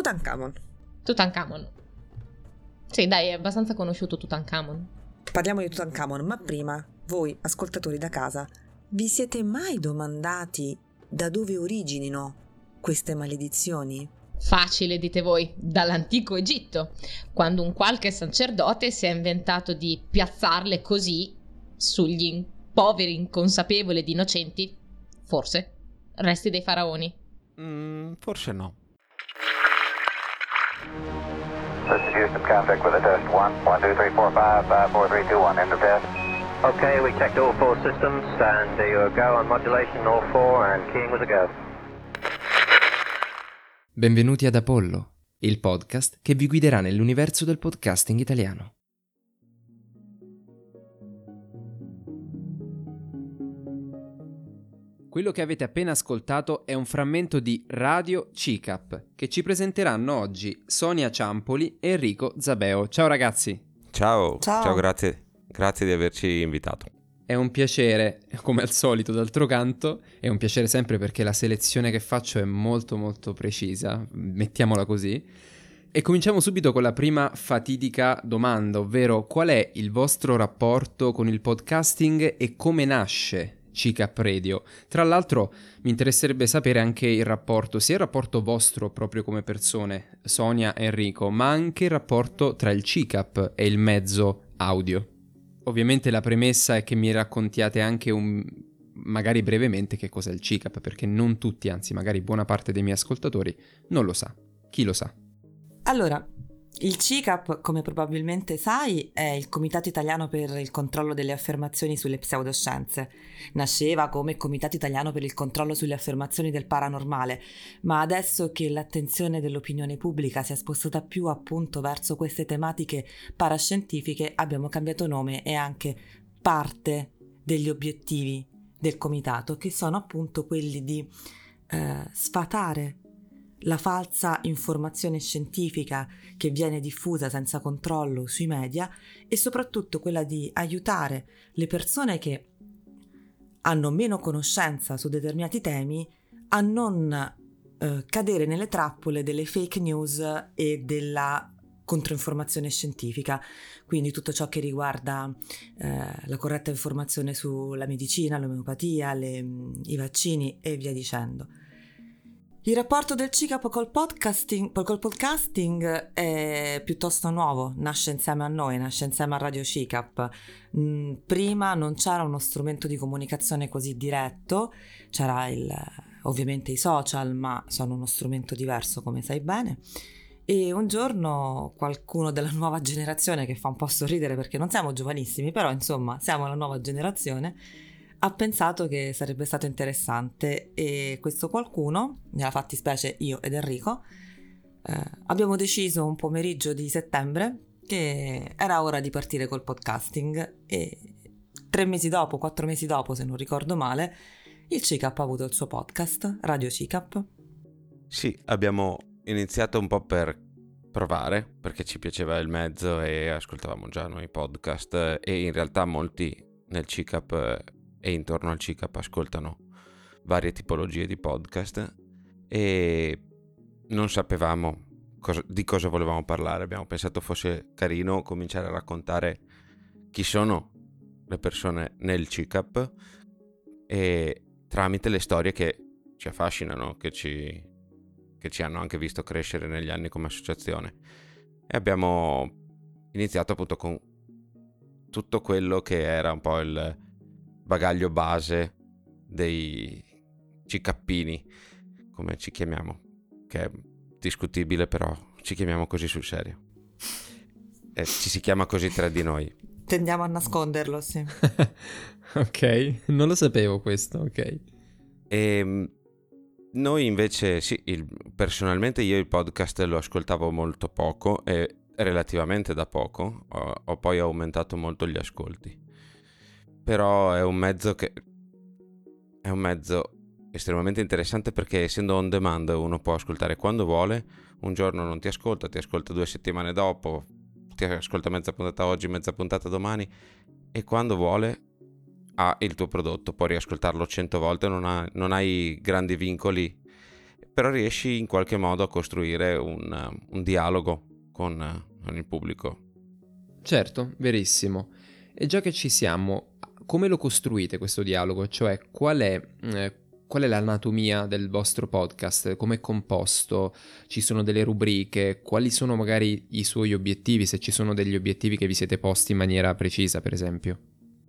Tutankhamon. Tutankhamon. Sì, dai, è abbastanza conosciuto Tutankhamon. Parliamo di Tutankhamon, ma prima, voi, ascoltatori da casa, vi siete mai domandati da dove originino queste maledizioni? Facile, dite voi, dall'antico Egitto, quando un qualche sacerdote si è inventato di piazzarle così sugli in- poveri inconsapevoli ed innocenti, forse, resti dei faraoni. Mm, forse no. This is Houston, contact with the test. 1, 1, 2, 3, 4, 5, 5, 4, 3, 2, 1, end of test. Okay, we checked all four systems and there you go on modulation, all four, and keying was a go. Benvenuti ad Apollo, il podcast che vi guiderà nell'universo del podcasting italiano. Quello che avete appena ascoltato è un frammento di Radio CICAP che ci presenteranno oggi Sonia Ciampoli e Enrico Zabeo. Ciao ragazzi! Ciao, Ciao. grazie, grazie di averci invitato. È un piacere, come al solito d'altro canto, è un piacere sempre perché la selezione che faccio è molto molto precisa, mettiamola così. E cominciamo subito con la prima fatidica domanda, ovvero qual è il vostro rapporto con il podcasting e come nasce CICAP Radio? Tra l'altro mi interesserebbe sapere anche il rapporto, sia il rapporto vostro proprio come persone, Sonia e Enrico, ma anche il rapporto tra il CICAP e il mezzo audio. Ovviamente la premessa è che mi raccontiate anche un magari brevemente che cos'è il CICAP, perché non tutti, anzi magari buona parte dei miei ascoltatori non lo sa. Chi lo sa? Allora, il CICAP, come probabilmente sai, è il Comitato Italiano per il controllo delle affermazioni sulle pseudoscienze. Nasceva come Comitato Italiano per il controllo sulle affermazioni del paranormale, ma adesso che l'attenzione dell'opinione pubblica si è spostata più appunto verso queste tematiche parascientifiche, abbiamo cambiato nome e anche parte degli obiettivi del comitato, che sono appunto quelli di eh, sfatare la falsa informazione scientifica che viene diffusa senza controllo sui media e soprattutto quella di aiutare le persone che hanno meno conoscenza su determinati temi a non eh, cadere nelle trappole delle fake news e della controinformazione scientifica, quindi tutto ciò che riguarda eh, la corretta informazione sulla medicina, l'omeopatia, le, i vaccini e via dicendo. Il rapporto del CICAP col podcasting, col podcasting è piuttosto nuovo, nasce insieme a noi, nasce insieme a Radio CICAP. Mm, prima non c'era uno strumento di comunicazione così diretto, c'era il, ovviamente i social, ma sono uno strumento diverso come sai bene. E un giorno qualcuno della nuova generazione, che fa un po' sorridere perché non siamo giovanissimi, però insomma siamo la nuova generazione, ha pensato che sarebbe stato interessante e questo qualcuno, nella fattispecie io ed Enrico, eh, abbiamo deciso un pomeriggio di settembre che era ora di partire col podcasting e tre mesi dopo, quattro mesi dopo se non ricordo male, il CICAP ha avuto il suo podcast, Radio CICAP. Sì, abbiamo iniziato un po' per provare, perché ci piaceva il mezzo e ascoltavamo già noi podcast e in realtà molti nel CICAP e intorno al CICAP ascoltano varie tipologie di podcast e non sapevamo cosa- di cosa volevamo parlare. Abbiamo pensato fosse carino cominciare a raccontare chi sono le persone nel CICAP e tramite le storie che ci affascinano, che ci, che ci hanno anche visto crescere negli anni come associazione. E abbiamo iniziato appunto con tutto quello che era un po' il bagaglio base dei cicappini, come ci chiamiamo, che è discutibile però ci chiamiamo così sul serio. E ci si chiama così tra di noi. Tendiamo a nasconderlo, sì. ok, non lo sapevo questo, ok. E Ehm, Noi invece, sì, il- personalmente io il podcast lo ascoltavo molto poco e relativamente da poco, ho, ho poi aumentato molto gli ascolti. Però è un mezzo che è un mezzo estremamente interessante perché essendo on demand uno può ascoltare quando vuole, un giorno non ti ascolta, ti ascolta due settimane dopo, ti ascolta mezza puntata oggi, mezza puntata domani e quando vuole ha il tuo prodotto, puoi riascoltarlo cento volte, non, ha- non hai grandi vincoli, però riesci in qualche modo a costruire un, un dialogo con, con il pubblico. Certo, verissimo. E già che ci siamo, come lo costruite questo dialogo? Cioè, qual è, eh, qual è l'anatomia del vostro podcast? Come è composto? Ci sono delle rubriche? Quali sono magari i suoi obiettivi? Se ci sono degli obiettivi che vi siete posti in maniera precisa, per esempio.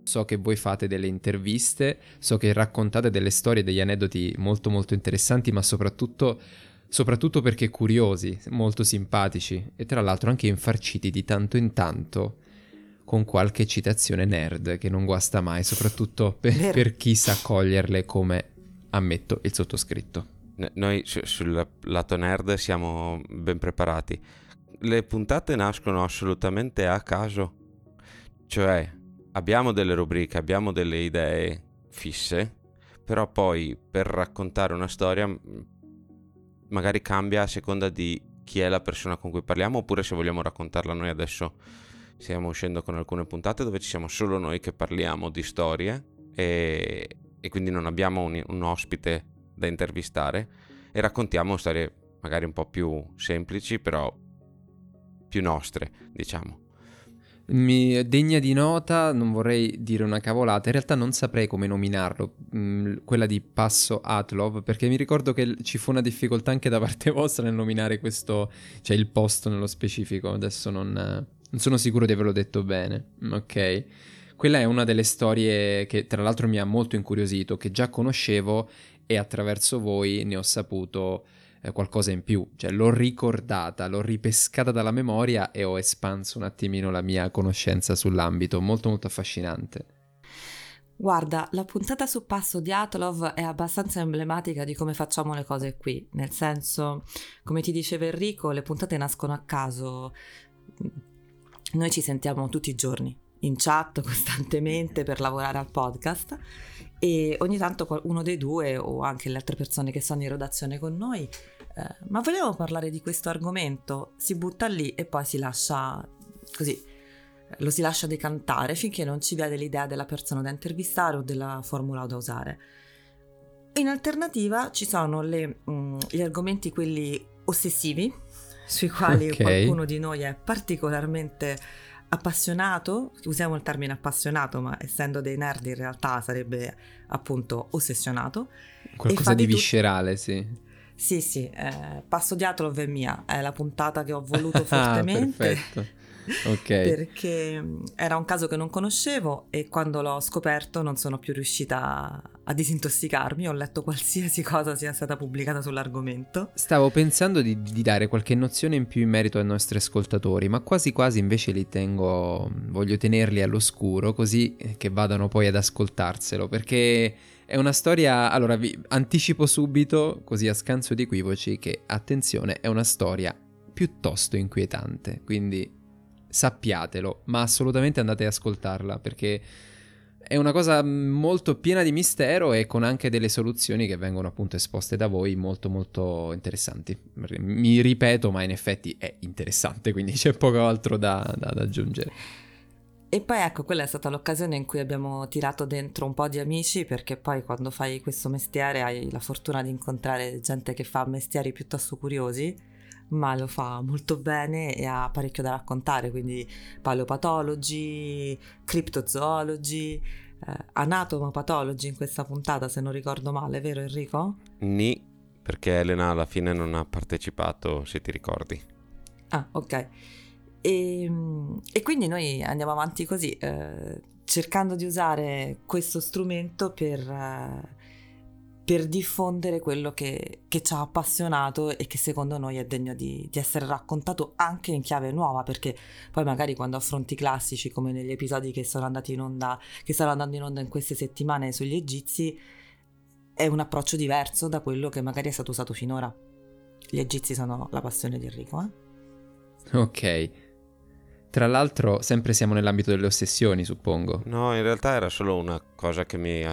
So che voi fate delle interviste, so che raccontate delle storie, degli aneddoti molto molto interessanti, ma soprattutto, soprattutto perché curiosi, molto simpatici e tra l'altro anche infarciti di tanto in tanto con qualche citazione nerd che non guasta mai, soprattutto per, per chi sa coglierle come ammetto il sottoscritto. Noi su- sul lato nerd siamo ben preparati. Le puntate nascono assolutamente a caso. Cioè, abbiamo delle rubriche, abbiamo delle idee fisse, però poi per raccontare una storia magari cambia a seconda di chi è la persona con cui parliamo, oppure se vogliamo raccontarla noi adesso stiamo uscendo con alcune puntate dove ci siamo solo noi che parliamo di storie e, e quindi non abbiamo un, un ospite da intervistare e raccontiamo storie magari un po' più semplici, però più nostre, diciamo. Mi degna di nota, non vorrei dire una cavolata, in realtà non saprei come nominarlo, mm, quella di Passo Atlov, perché mi ricordo che ci fu una difficoltà anche da parte vostra nel nominare questo, cioè il posto nello specifico, adesso non, non sono sicuro di averlo detto bene, ok. Quella è una delle storie che tra l'altro mi ha molto incuriosito, che già conoscevo e attraverso voi ne ho saputo eh, qualcosa in più, cioè l'ho ricordata, l'ho ripescata dalla memoria e ho espanso un attimino la mia conoscenza sull'ambito, molto molto affascinante. Guarda, la puntata su Passo di Atlov è abbastanza emblematica di come facciamo le cose qui, nel senso, come ti diceva Enrico, le puntate nascono a caso. Noi ci sentiamo tutti i giorni, in chat costantemente per lavorare al podcast e ogni tanto uno dei due o anche le altre persone che sono in redazione con noi, eh, ma volevo parlare di questo argomento, si butta lì e poi si lascia così lo si lascia decantare finché non ci vede l'idea della persona da intervistare o della formula da usare. In alternativa ci sono le, mm, gli argomenti quelli ossessivi, sui quali Ok. qualcuno di noi è particolarmente appassionato, usiamo il termine appassionato, ma essendo dei nerd in realtà sarebbe appunto ossessionato. Qualcosa di di viscerale, sì. Sì, sì, eh, Passo di Atlov è mia, è la puntata che ho voluto Ah, fortemente. perfetto. Ok. perché mh, era un caso che non conoscevo e quando l'ho scoperto non sono più riuscita a disintossicarmi, ho letto qualsiasi cosa sia stata pubblicata sull'argomento. Stavo pensando di, di dare qualche nozione in più in merito ai nostri ascoltatori, ma quasi quasi invece li tengo, voglio tenerli all'oscuro così che vadano poi ad ascoltarselo, perché è una storia, allora vi anticipo subito, così a scanso di equivoci, che attenzione, è una storia piuttosto inquietante, quindi sappiatelo, ma assolutamente andate ad ascoltarla perché è una cosa molto piena di mistero e con anche delle soluzioni che vengono appunto esposte da voi molto molto interessanti. Mi ripeto, ma in effetti è interessante, quindi c'è poco altro da, da- da aggiungere. E poi ecco, quella è stata l'occasione in cui abbiamo tirato dentro un po' di amici perché poi quando fai questo mestiere hai la fortuna di incontrare gente che fa mestieri piuttosto curiosi, ma lo fa molto bene e ha parecchio da raccontare, quindi paleopatologi, criptozoologi, eh, anatomopatologi in questa puntata se non ricordo male, vero Enrico? Ni, perché Elena alla fine non ha partecipato, se ti ricordi. Ah, ok. E, e quindi noi andiamo avanti così, eh, cercando di usare questo strumento per, eh, per diffondere quello che, che ci ha appassionato e che secondo noi è degno di, di essere raccontato anche in chiave nuova, perché poi magari quando affronti classici come negli episodi che sono andati in onda, che stanno andando in onda in queste settimane sugli egizi, è un approccio diverso da quello che magari è stato usato finora. Gli egizi sono la passione di Enrico, eh? Ok. Tra l'altro, sempre siamo nell'ambito delle ossessioni, suppongo. No, in realtà era solo una cosa che mi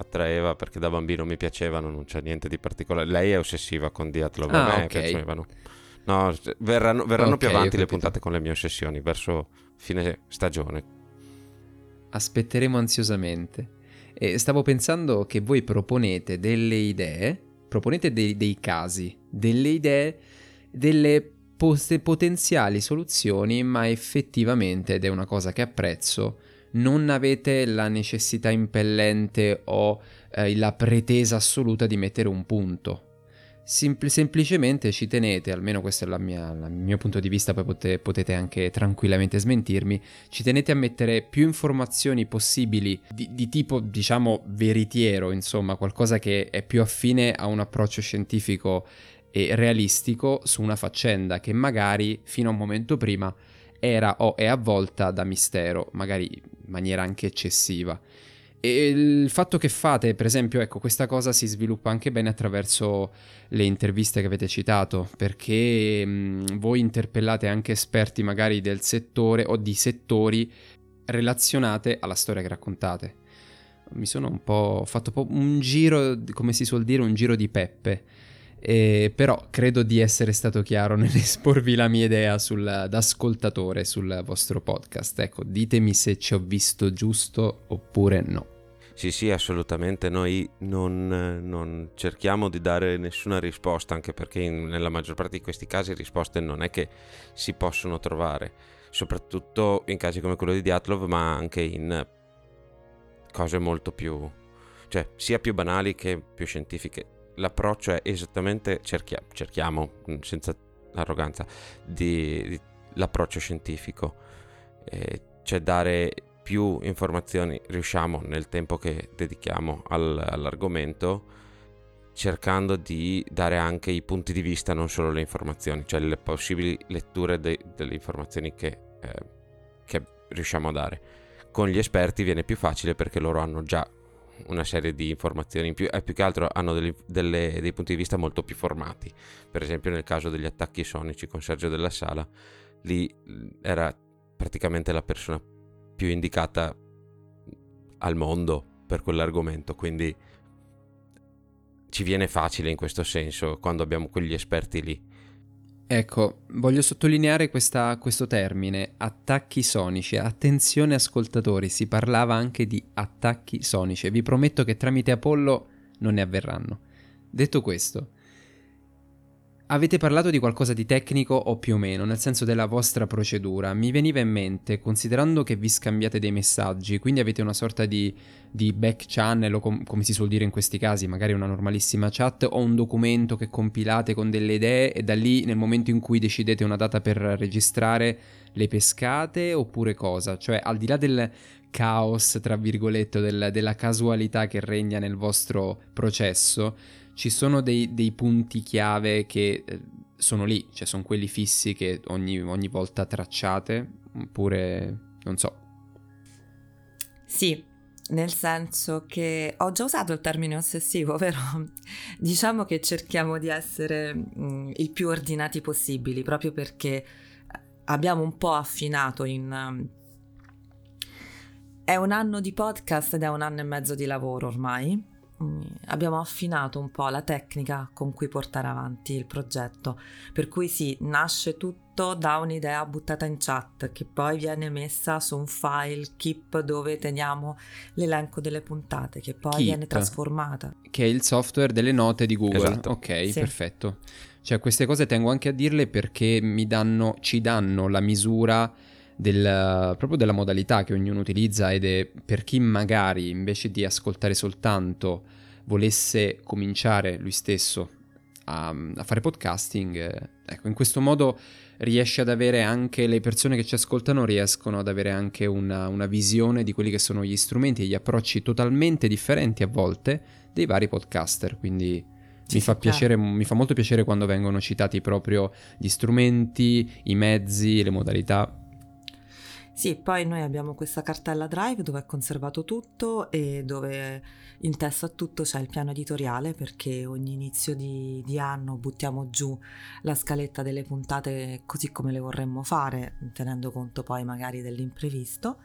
attraeva perché da bambino mi piacevano, non c'è niente di particolare. Lei è ossessiva con Diatlov, Ah, a me ok. piacevano. No, verranno, verranno Ok, più avanti le puntate con le mie ossessioni, verso fine stagione. Aspetteremo ansiosamente. E stavo pensando che voi proponete delle idee, proponete dei, dei casi, delle idee, delle potenziali soluzioni, ma effettivamente, ed è una cosa che apprezzo, non avete la necessità impellente o eh, la pretesa assoluta di mettere un punto. Simpl- semplicemente ci tenete, almeno questo è mia- il mio punto di vista, poi pote- potete anche tranquillamente smentirmi, ci tenete a mettere più informazioni possibili di, di tipo, diciamo, veritiero, insomma, qualcosa che è più affine a un approccio scientifico e realistico su una faccenda che magari fino a un momento prima era o è avvolta da mistero, magari in maniera anche eccessiva. E il fatto che fate, per esempio, ecco, questa cosa si sviluppa anche bene attraverso le interviste che avete citato, perché mh, voi interpellate anche esperti magari del settore o di settori relazionate alla storia che raccontate. Mi sono un po' fatto un giro, come si suol dire, un giro di peppe. Eh, però credo di essere stato chiaro nell'esporvi la mia idea sul, da ascoltatore sul vostro podcast. Ecco, ditemi se ci ho visto giusto oppure no. Sì, sì, assolutamente. Noi non, non cerchiamo di dare nessuna risposta, anche perché in- nella maggior parte di questi casi risposte non è che si possono trovare, soprattutto in casi come quello di Diatlov, ma anche in cose molto più, cioè sia più banali che più scientifiche. L'approccio è esattamente, cerchia- cerchiamo, mh, senza arroganza, di, di- l'approccio scientifico, eh, cioè dare più informazioni riusciamo nel tempo che dedichiamo al- all'argomento, cercando di dare anche i punti di vista, non solo le informazioni, cioè le possibili letture de- delle informazioni che, eh, che riusciamo a dare. Con gli esperti viene più facile perché loro hanno già una serie di informazioni in più e più che altro hanno delle- delle- dei punti di vista molto più formati. Per esempio nel caso degli attacchi sonici con Sergio della Sala, lì era praticamente la persona più indicata al mondo per quell'argomento, quindi ci viene facile in questo senso quando abbiamo quegli esperti lì. Ecco, voglio sottolineare questa- questo termine, attacchi sonici. Attenzione ascoltatori, si parlava anche di attacchi sonici vi prometto che tramite Apollo non ne avverranno. Detto questo, avete parlato di qualcosa di tecnico o più o meno, nel senso della vostra procedura. Mi veniva in mente, considerando che vi scambiate dei messaggi, quindi avete una sorta di, di back channel o com- come si suol dire in questi casi, magari una normalissima chat o un documento che compilate con delle idee e da lì nel momento in cui decidete una data per registrare le pescate oppure cosa? Cioè al di là del caos, tra virgolette, del- della casualità che regna nel vostro processo, ci sono dei, dei punti chiave che eh, sono lì, cioè sono quelli fissi che ogni, ogni volta tracciate, oppure non so. Sì, nel senso che ho già usato il termine ossessivo, però diciamo che cerchiamo di essere mm, il più ordinati possibili, proprio perché abbiamo un po' affinato in... um, È un anno di podcast ed è un anno e mezzo di lavoro ormai. Mm, Abbiamo affinato un po' la tecnica con cui portare avanti il progetto, per cui sì, nasce tutto da un'idea buttata in chat che poi viene messa su un file keep dove teniamo l'elenco delle puntate, che poi Keep. viene trasformata. Che è il software delle note di Google. Esatto. Ok, Sì. perfetto. Cioè queste cose tengo anche a dirle perché mi danno, ci danno la misura del, proprio della modalità che ognuno utilizza ed è per chi magari invece di ascoltare soltanto volesse cominciare lui stesso a, a fare podcasting, eh, ecco, in questo modo riesce ad avere anche le persone che ci ascoltano riescono ad avere anche una, una visione di quelli che sono gli strumenti e gli approcci totalmente differenti a volte dei vari podcaster, quindi mi fa, piacere, mi fa molto piacere quando vengono citati proprio gli strumenti, i mezzi, le modalità. Sì, poi noi abbiamo questa cartella Drive dove è conservato tutto e dove in testa a tutto c'è il piano editoriale perché ogni inizio di, di anno buttiamo giù la scaletta delle puntate così come le vorremmo fare, tenendo conto poi magari dell'imprevisto.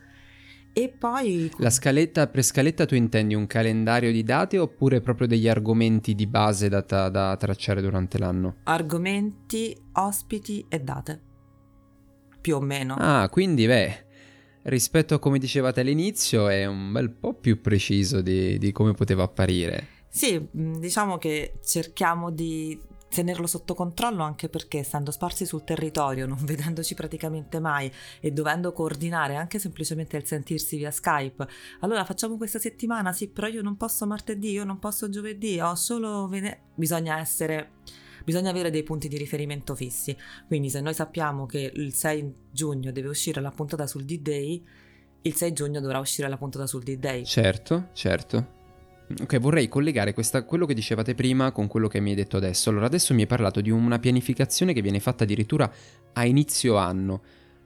E poi... La scaletta, per scaletta tu intendi un calendario di date oppure proprio degli argomenti di base da, da tracciare durante l'anno? Argomenti, ospiti e date più o meno. Ah, quindi beh, rispetto a come dicevate all'inizio è un bel po' più preciso di, di come poteva apparire. Sì, diciamo che cerchiamo di tenerlo sotto controllo anche perché essendo sparsi sul territorio, non vedendoci praticamente mai e dovendo coordinare anche semplicemente il sentirsi via Skype, allora facciamo questa settimana, sì, però io non posso martedì, io non posso giovedì, ho solo venerdì, bisogna essere bisogna avere dei punti di riferimento fissi. Quindi se noi sappiamo che il 6 giugno deve uscire la puntata sul D-Day, il 6 giugno dovrà uscire la puntata sul D-Day. Certo, certo. Ok, vorrei collegare questa, quello che dicevate prima con quello che mi hai detto adesso. Allora, adesso mi hai parlato di una pianificazione che viene fatta addirittura a inizio anno.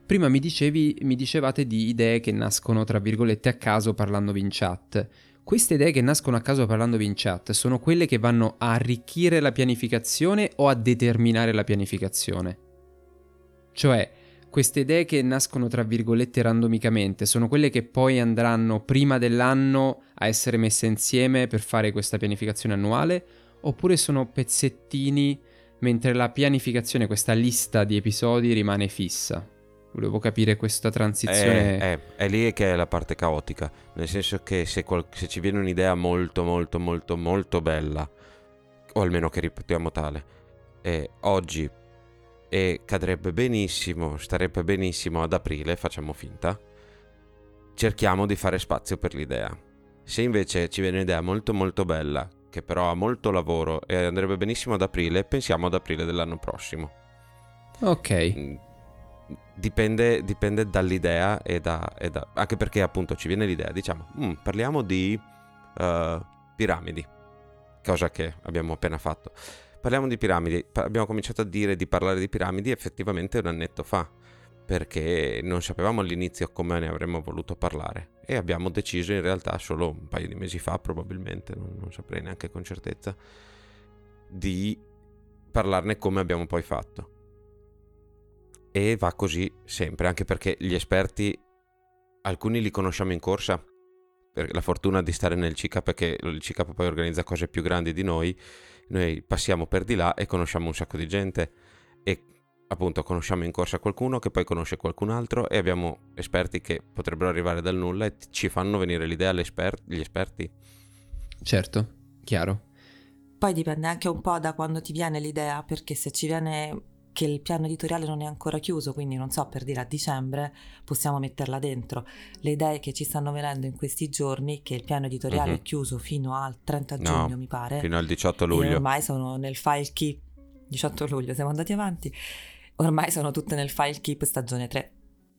Prima mi, dicevi, mi dicevate di idee che nascono, tra virgolette, a caso parlandovi in chat. Queste idee che nascono a caso parlandovi in chat sono quelle che vanno a arricchire la pianificazione o a determinare la pianificazione? Cioè, queste idee che nascono tra virgolette randomicamente sono quelle che poi andranno prima dell'anno a essere messe insieme per fare questa pianificazione annuale? Oppure sono pezzettini mentre la pianificazione, questa lista di episodi rimane fissa? Volevo capire questa transizione. È, è, è, lì che è la parte caotica. Nel senso che se, qual- se, ci viene un'idea molto, molto, molto, molto bella, o almeno che ripetiamo tale, eh, oggi e cadrebbe benissimo, starebbe benissimo ad aprile, facciamo finta, cerchiamo di fare spazio per l'idea. Se invece ci viene un'idea molto, molto bella, che però ha molto lavoro e andrebbe benissimo ad aprile, pensiamo ad aprile dell'anno prossimo. Ok. Dipende, dipende dall'idea e da, e da, Anche perché appunto ci viene l'idea, diciamo, mm, parliamo di uh, piramidi, cosa che abbiamo appena fatto. Parliamo di piramidi, abbiamo cominciato a dire di parlare di piramidi effettivamente un annetto fa, perché non sapevamo all'inizio come ne avremmo voluto parlare e abbiamo deciso in realtà solo un paio di mesi fa probabilmente, non, non saprei neanche con certezza, di parlarne come abbiamo poi fatto e va così sempre, anche perché gli esperti, alcuni li conosciamo in corsa, per la fortuna di stare nel CICAP perché il CICAP poi organizza cose più grandi di noi, noi passiamo per di là e conosciamo un sacco di gente e appunto conosciamo in corsa qualcuno che poi conosce qualcun altro e abbiamo esperti che potrebbero arrivare dal nulla e ci fanno venire l'idea agli esperti. Certo, chiaro. Poi dipende anche un po' da quando ti viene l'idea, perché se ci viene che il piano editoriale non è ancora chiuso, quindi non so, per dire a dicembre possiamo metterla dentro. Le idee che ci stanno venendo in questi giorni, che il piano editoriale uh-huh. è chiuso fino al 30 giugno, mi pare. Fino al 18 luglio. ormai sono nel file keep. 18 luglio, siamo andati avanti. Ormai sono tutte nel file keep stagione 3.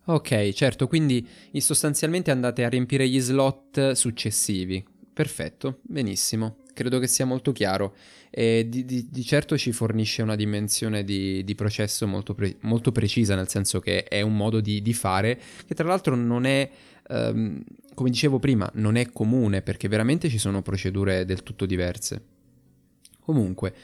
Ok, certo, quindi sostanzialmente andate a riempire gli slot successivi. Perfetto, benissimo credo che sia molto chiaro e di, di, di certo ci fornisce una dimensione di, di processo molto, pre, molto, precisa, nel senso che è un modo di, fare che tra l'altro non è, um, come dicevo prima, non è comune perché veramente ci sono procedure del tutto diverse. Comunque,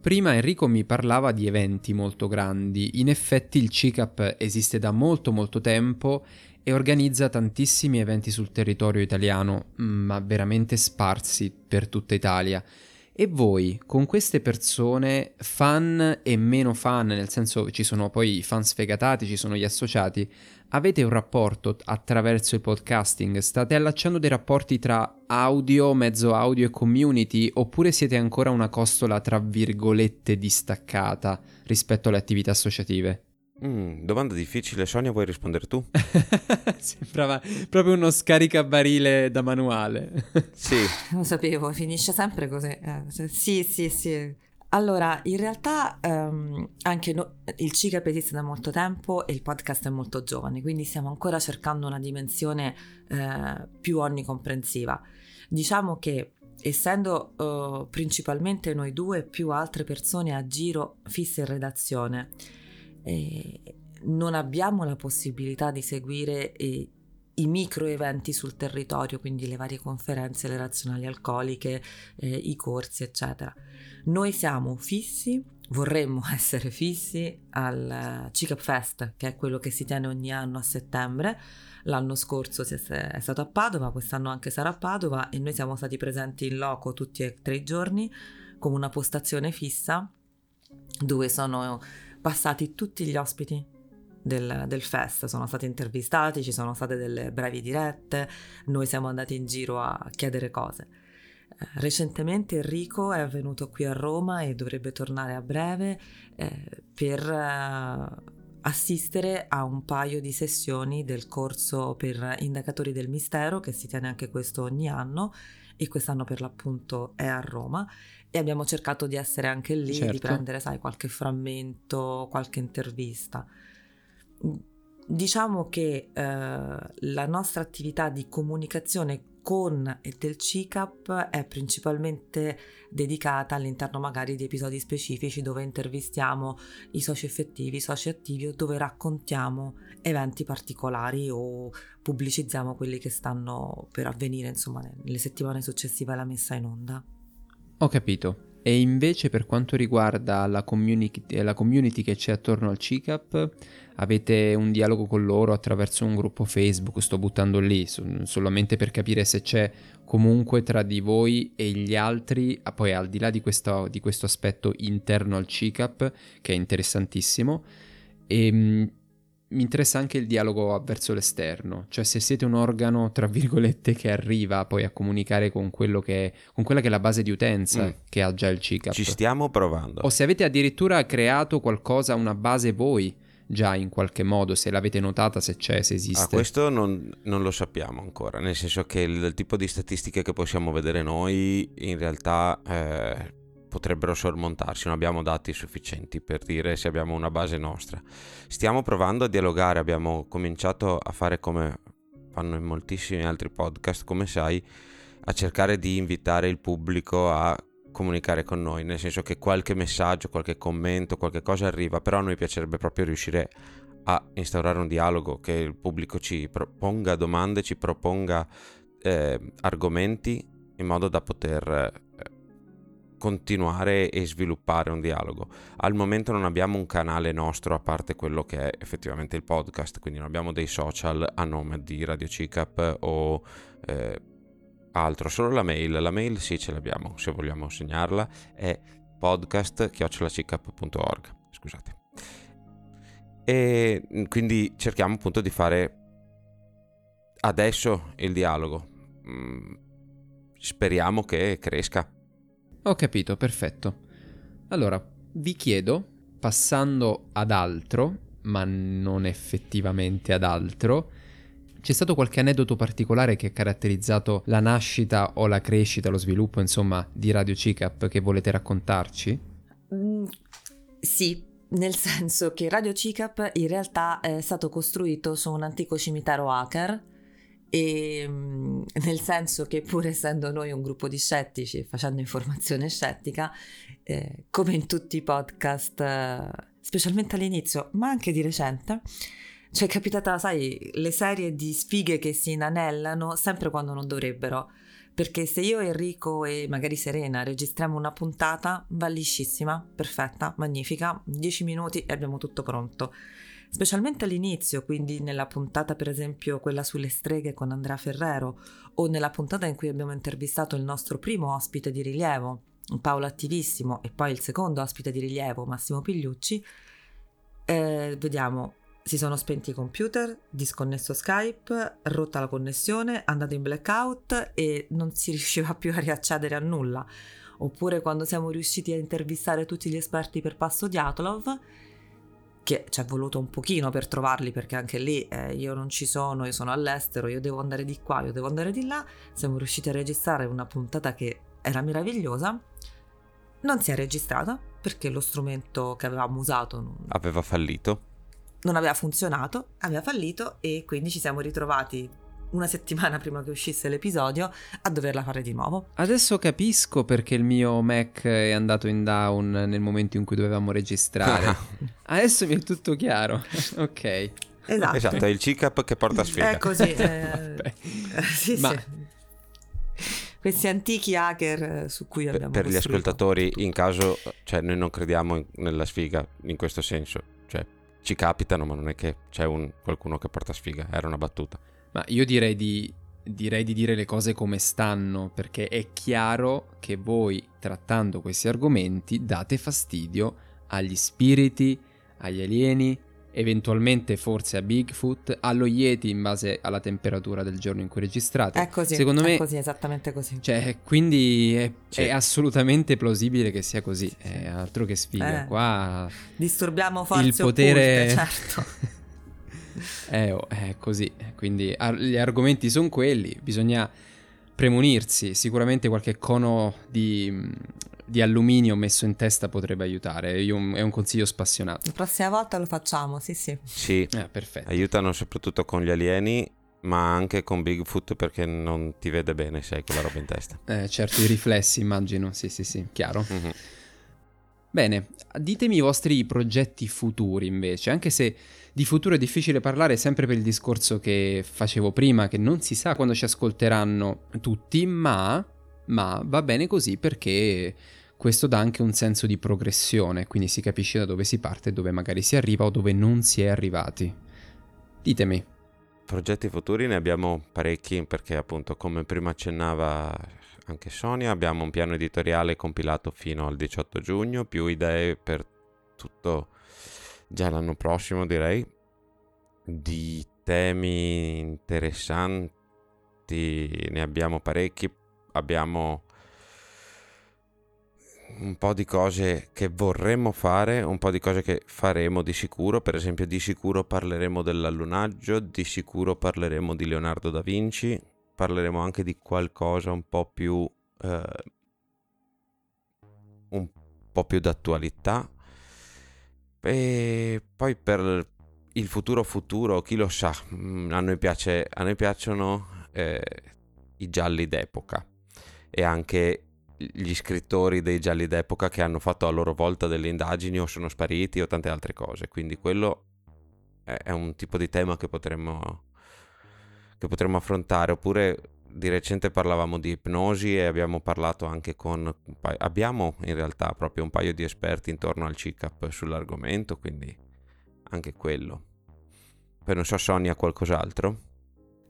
Prima Enrico mi parlava di eventi molto grandi, in effetti il CICAP esiste da molto molto tempo e organizza tantissimi eventi sul territorio italiano, mm, ma veramente sparsi per tutta Italia. E voi, con queste persone, fan e meno fan, nel senso ci sono poi i fan sfegatati, ci sono gli associati, avete un rapporto attraverso il podcasting? State allacciando dei rapporti tra audio, mezzo audio e community? Oppure siete ancora una costola tra virgolette distaccata rispetto alle attività associative? Mm, domanda difficile, Sonia, vuoi rispondere tu? Sembrava proprio uno scaricabarile da manuale. sì. Lo sapevo, finisce sempre così. Eh, sì, sì, sì. Allora, in realtà um, anche no, il CICAP esiste da molto tempo e il podcast è molto giovane, quindi stiamo ancora cercando una dimensione uh, più onnicomprensiva. Diciamo che essendo uh, principalmente noi due più altre persone a giro fisse in redazione, e non abbiamo la possibilità di seguire eh, i micro eventi sul territorio, quindi le varie conferenze, le razionali alcoliche, eh, i corsi, eccetera. Noi siamo fissi, vorremmo essere fissi al CICAP Fest, che è quello che si tiene ogni anno a settembre. L'anno scorso è stato a Padova, quest'anno anche sarà a Padova e noi siamo stati presenti in loco tutti e tre i giorni con una postazione fissa dove sono passati tutti gli ospiti del, del, fest, sono stati intervistati, ci sono state delle brevi dirette, noi siamo andati in giro a chiedere cose. Eh, recentemente Enrico è venuto qui a Roma e dovrebbe tornare a breve eh, per eh, assistere a un paio di sessioni del corso per indagatori del mistero che si tiene anche questo ogni anno e quest'anno per l'appunto è a Roma e abbiamo cercato di essere anche lì, certo. di prendere sai qualche frammento, qualche intervista. Diciamo che eh, la nostra attività di comunicazione con e del CICAP è principalmente dedicata all'interno magari di episodi specifici dove intervistiamo i soci effettivi, i soci attivi o dove raccontiamo eventi particolari o pubblicizziamo quelli che stanno per avvenire insomma nelle settimane successive alla messa in onda. Ho capito. E invece per quanto riguarda la community, la community che c'è attorno al CICAP, avete un dialogo con loro attraverso un gruppo Facebook, sto buttando lì, solamente per capire se c'è comunque tra di voi e gli altri, ah, poi al di là di questo, di questo aspetto interno al CICAP, che è interessantissimo, e, ehm, mi interessa anche il dialogo verso l'esterno, cioè se siete un organo, tra virgolette, che arriva poi a comunicare con, che, con quella che è la base di utenza mm. che ha già il CICAP. Ci stiamo provando. O se avete addirittura creato qualcosa, una base voi, già in qualche modo, se l'avete notata, se c'è, se esiste. Ah, questo non, non lo sappiamo ancora, nel senso che il, il, tipo di statistiche che possiamo vedere noi in realtà... Eh potrebbero sormontarsi, non abbiamo dati sufficienti per dire se abbiamo una base nostra. Stiamo provando a dialogare, abbiamo cominciato a fare come fanno in moltissimi altri podcast, come sai, a cercare di invitare il pubblico a comunicare con noi, nel senso che qualche messaggio, qualche commento, qualche cosa arriva, però a noi piacerebbe proprio riuscire a instaurare un dialogo, che il pubblico ci proponga domande, ci proponga eh, argomenti in modo da poter continuare e sviluppare un dialogo. Al momento non abbiamo un canale nostro a parte quello che è effettivamente il podcast, quindi non abbiamo dei social a nome di Radio CICAP o eh, altro, solo la mail. La mail sì ce l'abbiamo, se vogliamo segnarla, è podcast.cicap.org. Scusate. E quindi cerchiamo appunto di fare adesso il dialogo. Mm, speriamo che cresca ho capito, perfetto. Allora, vi chiedo, passando ad altro, ma non effettivamente ad altro, c'è stato qualche aneddoto particolare che ha caratterizzato la nascita o la crescita, lo sviluppo, insomma, di Radio CICAP che volete raccontarci? Mm, sì, nel senso che Radio CICAP in realtà è stato costruito su un antico cimitero hacker e mm, nel senso che pur essendo noi un gruppo di scettici e facendo informazione scettica, eh, come in tutti i podcast, eh, specialmente all'inizio, ma anche di recente, ci è capitata, sai, le serie di sfighe che si inanellano sempre quando non dovrebbero. Perché se io, Enrico e magari Serena registriamo una puntata, va liscissima, perfetta, magnifica, 10 minuti e abbiamo tutto pronto specialmente all'inizio, quindi nella puntata per esempio quella sulle streghe con Andrea Ferrero o nella puntata in cui abbiamo intervistato il nostro primo ospite di rilievo, Paolo Attivissimo, e poi il secondo ospite di rilievo, Massimo Pigliucci, eh, vediamo, si sono spenti i computer, disconnesso Skype, rotta la connessione, andato in blackout e non si riusciva più a riaccedere a nulla. Oppure quando siamo riusciti a intervistare tutti gli esperti per passo di Atlov, che ci è voluto un pochino per trovarli perché anche lì eh, io non ci sono, io sono all'estero, io devo andare di qua, io devo andare di là, siamo riusciti a registrare una puntata che era meravigliosa, non si è registrata perché lo strumento che avevamo usato non... aveva fallito. Non aveva funzionato, aveva fallito e quindi ci siamo ritrovati una settimana prima che uscisse l'episodio a doverla fare di nuovo. Adesso capisco perché il mio Mac è andato in down nel momento in cui dovevamo registrare. Adesso mi è tutto chiaro. ok. Esatto. Esatto, è il CICAP che porta sfiga. È così. eh, Vabbè. sì, Ma- sì. Questi antichi hacker eh, su cui Per, abbiamo per gli costruito. ascoltatori, in caso, cioè noi non crediamo in- nella sfiga in questo senso, cioè ci capitano, ma non è che c'è un- qualcuno che porta sfiga, era una battuta. Ma io direi di, direi di dire le cose come stanno, perché è chiaro che voi, trattando questi argomenti, date fastidio agli spiriti, agli alieni, eventualmente forse a Bigfoot, allo Yeti in base alla temperatura del giorno in cui registrate. È così, Secondo è me, così, esattamente così. cioè, quindi è, Sì. è assolutamente plausibile che sia così. È altro che sfiga. Eh. Qua Disturbiamo forze il potere occulte, certo. è, è così. Quindi ar- gli argomenti sono quelli. Bisogna premunirsi. Sicuramente qualche cono di, di alluminio messo in testa potrebbe aiutare. Io- è un consiglio spassionato. La prossima volta lo facciamo, sì sì. Sì, Eh, perfetto. aiutano soprattutto con gli alieni, ma anche con Bigfoot perché non ti vede bene se hai quella roba in testa. Eh, certo, i riflessi, immagino. Sì, sì, sì, chiaro. Mhm. Bene, ditemi i vostri progetti futuri invece, anche se di futuro è difficile parlare sempre per il discorso che facevo prima, che non si sa quando ci ascolteranno tutti, ma, ma va bene così perché questo dà anche un senso di progressione, quindi si capisce da dove si parte, dove magari si arriva o dove non si è arrivati. Ditemi. Progetti futuri ne abbiamo parecchi perché appunto come prima accennava anche Sonia abbiamo un piano editoriale compilato fino al 18 giugno, più idee per tutto già l'anno prossimo direi, di temi interessanti ne abbiamo parecchi, abbiamo un po' di cose che vorremmo fare, un po' di cose che faremo di sicuro, per esempio di sicuro parleremo dell'allunaggio, di sicuro parleremo di Leonardo da Vinci, parleremo anche di qualcosa un po' più eh, un po' più d'attualità. E poi per il futuro futuro chi lo sa mm, a noi, piace, a noi piacciono eh, i gialli d'epoca e anche gli scrittori dei gialli d'epoca che hanno fatto a loro volta delle indagini o sono spariti o tante altre cose. Quindi quello è, è un tipo di tema che potremmo che potremmo affrontare oppure di recente parlavamo di ipnosi e abbiamo parlato anche con abbiamo in realtà proprio un paio di esperti intorno al CICAP sull'argomento quindi anche quello. Poi non so Sonia qualcos'altro?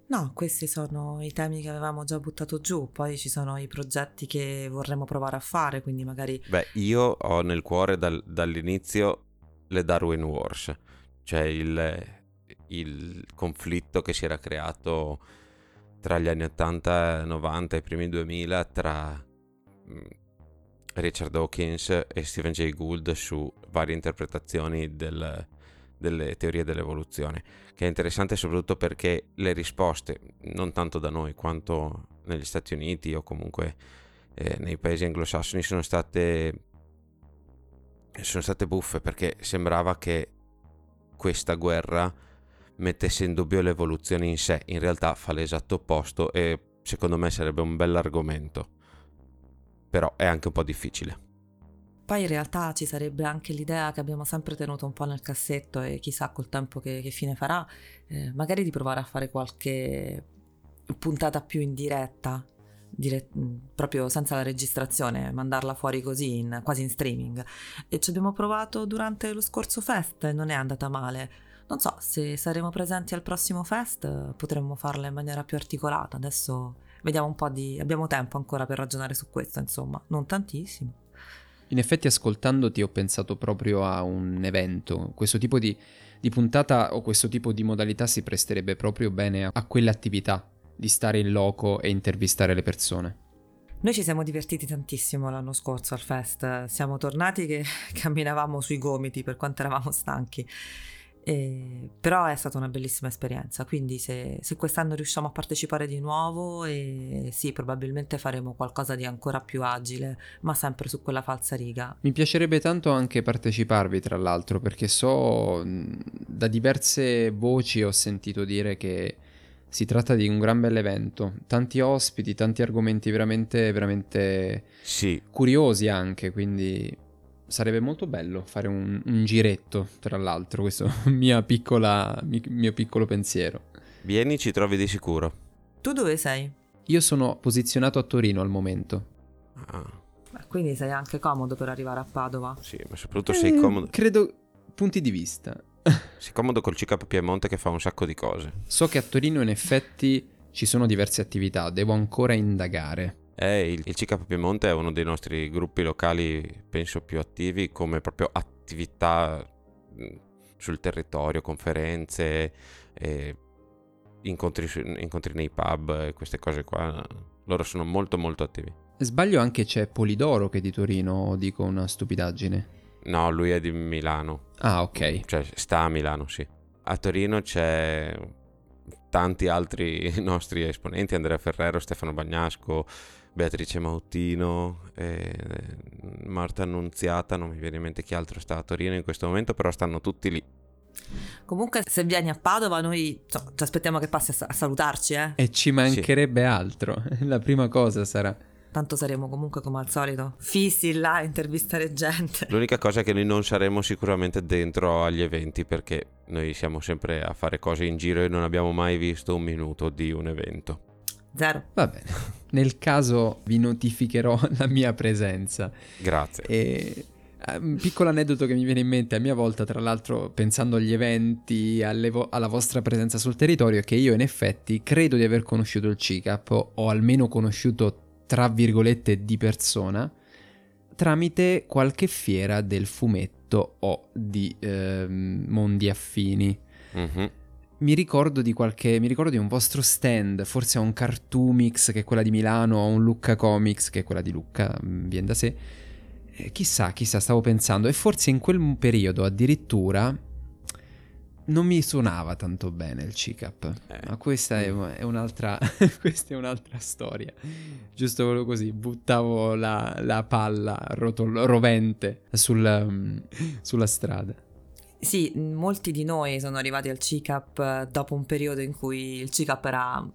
No, questi sono i temi che avevamo già buttato giù, poi ci sono i progetti che vorremmo provare a fare, quindi magari Beh, io ho nel cuore dal- dall'inizio le Darwin Wars, cioè il, il conflitto che si era creato tra gli anni 80 e 90 e i primi 2000 tra mm, Richard Dawkins e Stephen Jay Gould su varie interpretazioni del- delle teorie dell'evoluzione, che è interessante soprattutto perché le risposte, non tanto da noi quanto negli Stati Uniti o comunque eh, nei paesi anglosassoni sono state sono state buffe perché sembrava che questa guerra mettesse in dubbio l'evoluzione in sé in realtà fa l'esatto opposto e secondo me sarebbe un bell'argomento però è anche un po' difficile Poi in realtà ci sarebbe anche l'idea che abbiamo sempre tenuto un po' nel cassetto e chissà col tempo che, che fine farà, eh, magari di provare a fare qualche puntata più in diretta, dire- mh, proprio senza la registrazione, mandarla fuori così, in- quasi in streaming. E ci abbiamo provato durante lo scorso fest non è andata male. Non so, se saremo presenti al prossimo fest potremmo farla in maniera più articolata. Adesso vediamo un po' di... abbiamo tempo ancora per ragionare su questo, insomma, non tantissimo. In effetti ascoltandoti ho pensato proprio a un evento, questo tipo di, di puntata o questo tipo di modalità si presterebbe proprio bene a, a quell'attività di stare in loco e intervistare le persone. Noi ci siamo divertiti tantissimo l'anno scorso al fest, siamo tornati che camminavamo sui gomiti per quanto eravamo stanchi, E- però è stata una bellissima esperienza, quindi se, se quest'anno riusciamo a partecipare di nuovo, e sì, probabilmente faremo qualcosa di ancora più agile, ma sempre su quella falsa riga. Mi piacerebbe tanto anche parteciparvi, tra l'altro, perché so mh, da diverse voci ho sentito dire che Si tratta di un gran bel evento, tanti ospiti, tanti argomenti veramente, veramente Sì, curiosi anche, quindi sarebbe molto bello fare un, un giretto, tra l'altro, questo mia piccola, mi- mio piccolo pensiero. vieni, ci trovi di sicuro. Tu dove sei? Io sono posizionato a Torino al momento. Ah, Beh, quindi sei anche comodo per arrivare a Padova. sì, ma soprattutto sei comodo, Eh, Credo punti di vista. sei comodo col CICAP Piemonte che fa un sacco di cose. So che a Torino in effetti ci sono diverse attività, devo ancora indagare. Eh, il, il CICAP Piemonte è uno dei nostri gruppi locali, penso, più attivi come proprio attività sul territorio, conferenze, eh, incontri, incontri nei pub, queste cose qua. Loro sono molto molto attivi. Sbaglio anche c'è Polidoro che è di Torino, dico una stupidaggine. No, lui è di Milano, Ah, ok. cioè sta a Milano, sì. A Torino c'è tanti altri nostri esponenti, Andrea Ferrero, Stefano Bagnasco, Beatrice Mautino, eh, Marta Annunziata, non mi viene in mente chi altro sta a Torino in questo momento, però stanno tutti lì. Comunque, se vieni a Padova, noi insomma, ti aspettiamo che passi a, sa- a salutarci, eh. E ci mancherebbe altro. La prima cosa sarà. Tanto saremo comunque come al solito fissi là a intervistare gente. L'unica cosa è che noi non saremo sicuramente dentro agli eventi perché noi siamo sempre a fare cose in giro e non abbiamo mai visto un minuto di un evento. Zero. Va bene. Nel caso vi notificherò la mia presenza. Grazie. E eh, un piccolo aneddoto che mi viene in mente a mia volta, tra l'altro pensando agli eventi, vo- alla vostra presenza sul territorio, è che io in effetti credo di aver conosciuto il CICAP, o- o almeno conosciuto tra virgolette di persona, tramite qualche fiera del fumetto o di ehm, mondi affini. Mhm. Mi ricordo di qualche. Mi ricordo di un vostro stand, forse a un Cartoomix che è quella di Milano, o un Lucca Comics che è quella di Lucca, mm, viene da sé. Eh, chissà, chissà, stavo pensando. E forse in quel periodo addirittura non mi suonava tanto bene il CICAP. Eh. Ma questa è, è un'altra. questa è un'altra storia. Giusto così, buttavo la, la palla rotol- rovente sul, mm, sulla strada. Sì, molti di noi sono arrivati al CICAP eh, dopo un periodo in cui il CICAP era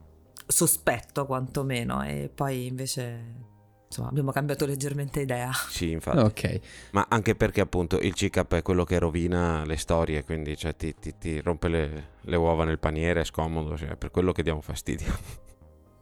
sospetto quantomeno e poi invece insomma abbiamo cambiato leggermente idea. Sì, infatti. Ok. Ma anche perché appunto il CICAP è quello che rovina le storie, quindi cioè, ti, ti- ti rompe le, le uova nel paniere, è scomodo, cioè, è per quello che diamo fastidio.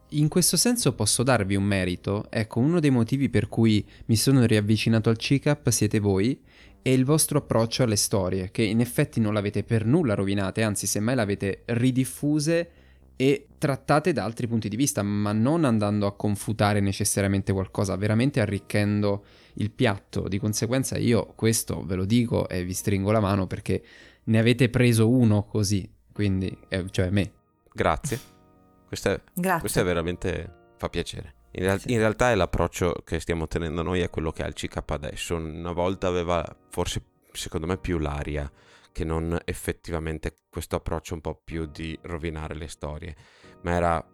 In questo senso posso darvi un merito. Ecco, uno dei motivi per cui mi sono riavvicinato al CICAP siete voi e il vostro approccio alle storie, che in effetti non l'avete per nulla rovinate, anzi semmai l'avete ridiffuse e trattate da altri punti di vista, ma non andando a confutare necessariamente qualcosa, veramente arricchendo il piatto. Di conseguenza io questo ve lo dico e vi stringo la mano perché ne avete preso uno così, quindi, eh, cioè me. Grazie. Questo è, Grazie. questo è veramente fa piacere. In, real- in realtà è l'approccio che stiamo tenendo noi è quello che ha il CICAP adesso. Una volta aveva forse, secondo me, più l'aria che non effettivamente questo approccio un po' più di rovinare le storie. Ma era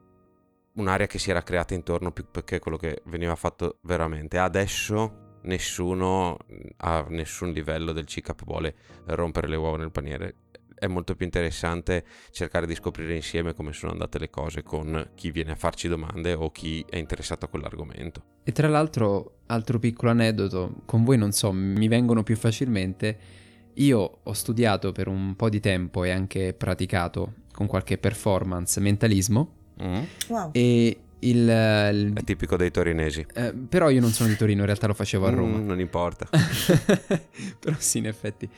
un'area che si era creata intorno più perché quello che veniva fatto veramente. Adesso nessuno a nessun livello del CICAP vuole rompere le uova nel paniere. È molto più interessante cercare di scoprire insieme come sono andate le cose con chi viene a farci domande o chi è interessato a quell'argomento. E tra l'altro, altro piccolo aneddoto, con voi non so, mi vengono più facilmente. Io ho studiato per un po' di tempo e anche praticato con qualche performance mentalismo Wow. e il... il- È tipico dei torinesi. eh, però io non sono di Torino, in realtà lo facevo a Roma. Mm, non importa. Però sì, in effetti.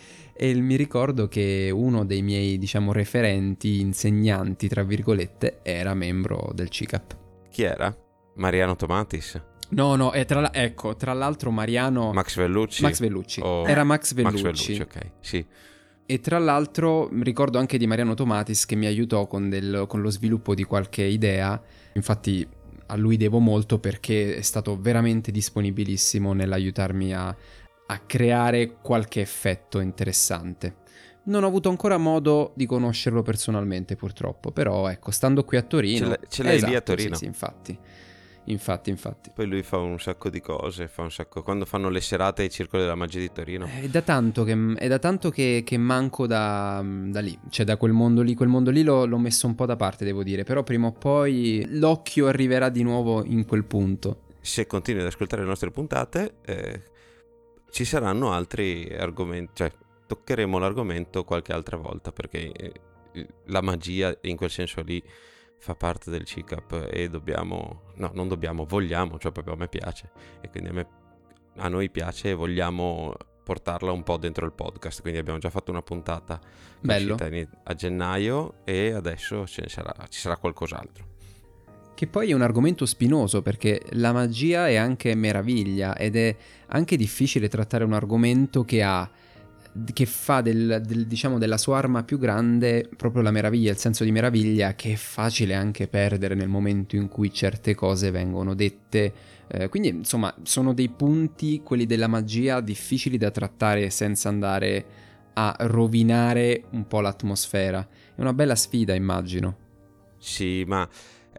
E mi ricordo che uno dei miei, diciamo, referenti, insegnanti, tra virgolette, era membro del CICAP. Chi era? Mariano Tomatis? No, no, e tra, la- ecco, tra l'altro Mariano... Max Vellucci? Max Vellucci. O- Era Max Vellucci. Max Vellucci, ok. Sì. E tra l'altro ricordo anche di Mariano Tomatis che mi aiutò con, del- con lo sviluppo di qualche idea. Infatti a lui devo molto perché è stato veramente disponibilissimo nell'aiutarmi a, a creare qualche effetto interessante. Non ho avuto ancora modo di conoscerlo personalmente purtroppo, però ecco, stando qui a Torino... Ce l'hai- ce l'hai lì a Esatto, Torino. Sì, sì, infatti. Infatti, infatti. Poi lui fa un sacco di cose, fa un sacco... Quando fanno le serate ai Circoli della Magia di Torino. È da tanto che, è da tanto che, che manco da, da, lì, cioè da quel mondo lì. Quel mondo lì l'ho, l'ho, messo un po' da parte, devo dire. Però prima o poi l'occhio arriverà di nuovo in quel punto. Se continui ad ascoltare le nostre puntate, eh, ci saranno altri argomenti, cioè toccheremo l'argomento qualche altra volta perché eh, la magia in quel senso lì fa parte del CICAP e dobbiamo, no, non dobbiamo, vogliamo, cioè proprio a me piace e quindi a, me, a noi piace e vogliamo portarla un po' dentro il podcast, quindi abbiamo già fatto una puntata Bello. a gennaio e adesso sarà, ci sarà qualcos'altro. Che poi è un argomento spinoso perché la magia è anche meraviglia ed è anche difficile trattare un argomento che ha che fa del, del, diciamo, della sua arma più grande proprio la meraviglia, il senso di meraviglia che è facile anche perdere nel momento in cui certe cose vengono dette. Eh, quindi insomma sono dei punti, quelli della magia, difficili da trattare senza andare a rovinare un po' l'atmosfera. È una bella sfida immagino. Sì, ma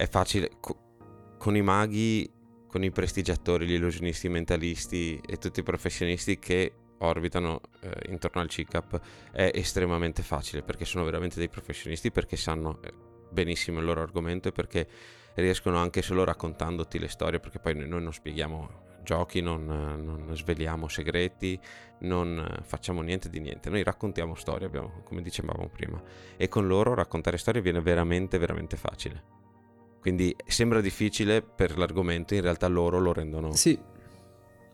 è facile. Co- con i maghi, con i prestigiatori, gli illusionisti, i mentalisti e tutti i professionisti che orbitano eh, intorno al CICAP è estremamente facile perché sono veramente dei professionisti, perché sanno eh, benissimo il loro argomento e perché riescono anche solo raccontandoti le storie, perché poi noi, non spieghiamo giochi, non, non sveliamo segreti, non facciamo niente di niente, noi raccontiamo storie, abbiamo, come dicevamo prima, e con loro raccontare storie viene veramente, veramente facile. Quindi sembra difficile per l'argomento, in realtà loro lo rendono sì.